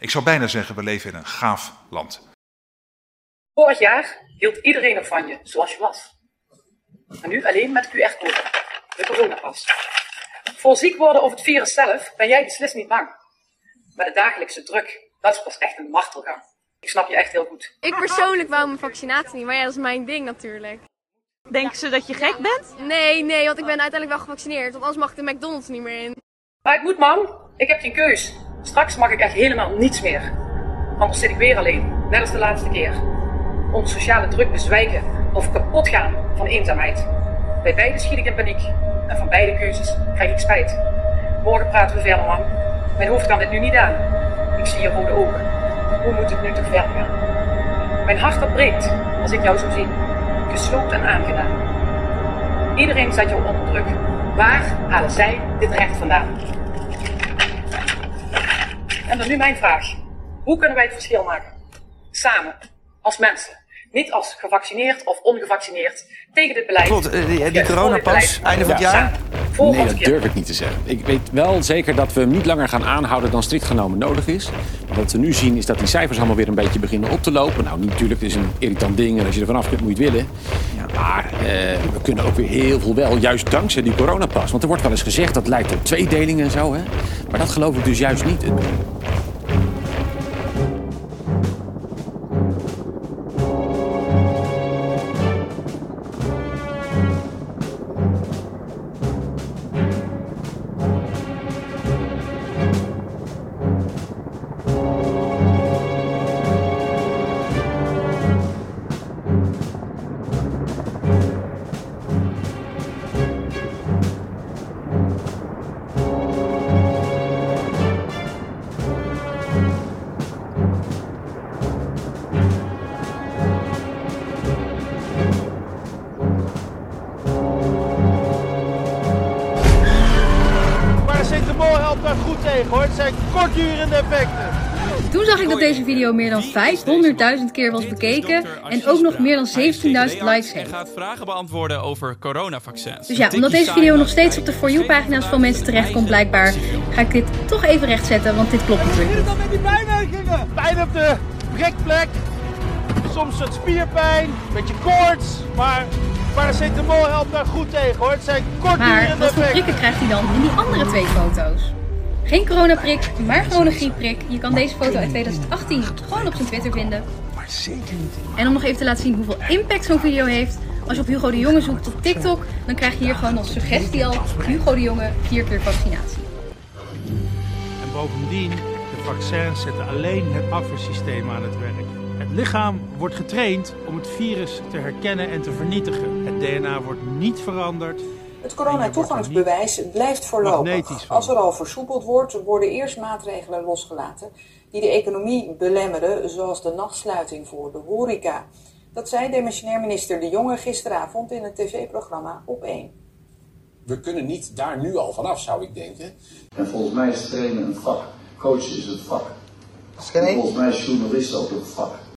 Ik zou bijna zeggen, we leven in een gaaf land. Vorig jaar hield iedereen nog van je zoals je was. En nu alleen met QR-code, de coronapas. Voor ziek worden of het virus zelf ben jij beslist niet bang. Maar de dagelijkse druk, dat is pas echt een martelgang. Ik snap je echt heel goed. Ik persoonlijk wou mijn vaccinatie niet, maar ja, dat is mijn ding natuurlijk. Denken ze dat je gek bent? Nee, nee, want ik ben uiteindelijk wel gevaccineerd, want anders mag ik de McDonald's niet meer in. Maar ik moet, man. Ik heb geen keus. Straks mag ik echt helemaal niets meer. Anders zit ik weer alleen, net als de laatste keer. Onze sociale druk bezwijken of kapot gaan van eenzaamheid. Bij beide schiet ik in paniek. En van beide keuzes krijg ik spijt. Morgen praten we verder, man. Mijn hoofd kan dit nu niet aan. Ik zie je rode ogen. Hoe moet het nu toch verder gaan? Mijn hart dat breekt als ik jou zo zie. Gesloopt en aangedaan. Iedereen zet jou onder druk. Waar halen zij dit recht vandaan? En dan nu mijn vraag. Hoe kunnen wij het verschil maken? Samen, als mensen. Niet als gevaccineerd of ongevaccineerd. Tegen dit beleid. Klopt, eh, die, die Ja, coronapas, einde van het Ja, jaar. Voor Nee, dat durf ik niet te zeggen. Ik weet wel zeker dat we hem niet langer gaan aanhouden dan strikt genomen nodig is. Wat we nu zien is dat die cijfers allemaal weer een beetje beginnen op te lopen. Nou, natuurlijk, het is een irritant ding en als je er vanaf kunt, moet je het willen. Maar eh, we kunnen ook weer heel veel wel, juist dankzij die coronapas. Want er wordt wel eens gezegd dat leidt tot tweedeling en zo. Hè? Maar dat geloof ik dus juist niet. Tegen hoor. Het zijn kortdurende effecten. Toen zag ik dat deze video meer dan 500.000 keer was bekeken en ook nog meer dan 17.000 likes En heeft. gaat vragen beantwoorden over coronavaccins. Dus ja, omdat deze video nog steeds op de For You-pagina's van mensen terechtkomt blijkbaar, ga ik dit toch even rechtzetten, want dit klopt natuurlijk niet. dan met die bijwerkingen? Pijn op de prikplek. Soms wat spierpijn, een beetje koorts. Maar paracetamol helpt daar goed tegen hoor. Het zijn Maar kortdurende wat voor prikken krijgt hij dan in die andere twee foto's? Geen coronaprik, maar gewoon een griepprik. Je kan deze foto uit 2018 gewoon op zijn Twitter vinden. En om nog even te laten zien hoeveel impact zo'n video heeft. Als je op Hugo de Jonge zoekt op TikTok, dan krijg je hier gewoon als suggestie al Hugo de Jonge vier keer vaccinatie. En bovendien, de vaccins zetten alleen het afweersysteem aan het werk. Het lichaam wordt getraind om het virus te herkennen en te vernietigen. Het DNA wordt niet veranderd. Het coronatoegangsbewijs blijft voorlopig. Als er al versoepeld wordt, worden eerst maatregelen losgelaten die de economie belemmeren, zoals de nachtsluiting voor de horeca. Dat zei demissionair minister De Jonge gisteravond in het tv-programma Op 1. We kunnen niet daar nu al vanaf, zou ik denken. En volgens mij is trainen een vak. Coachen is een vak. En volgens mij is journalist ook een vak.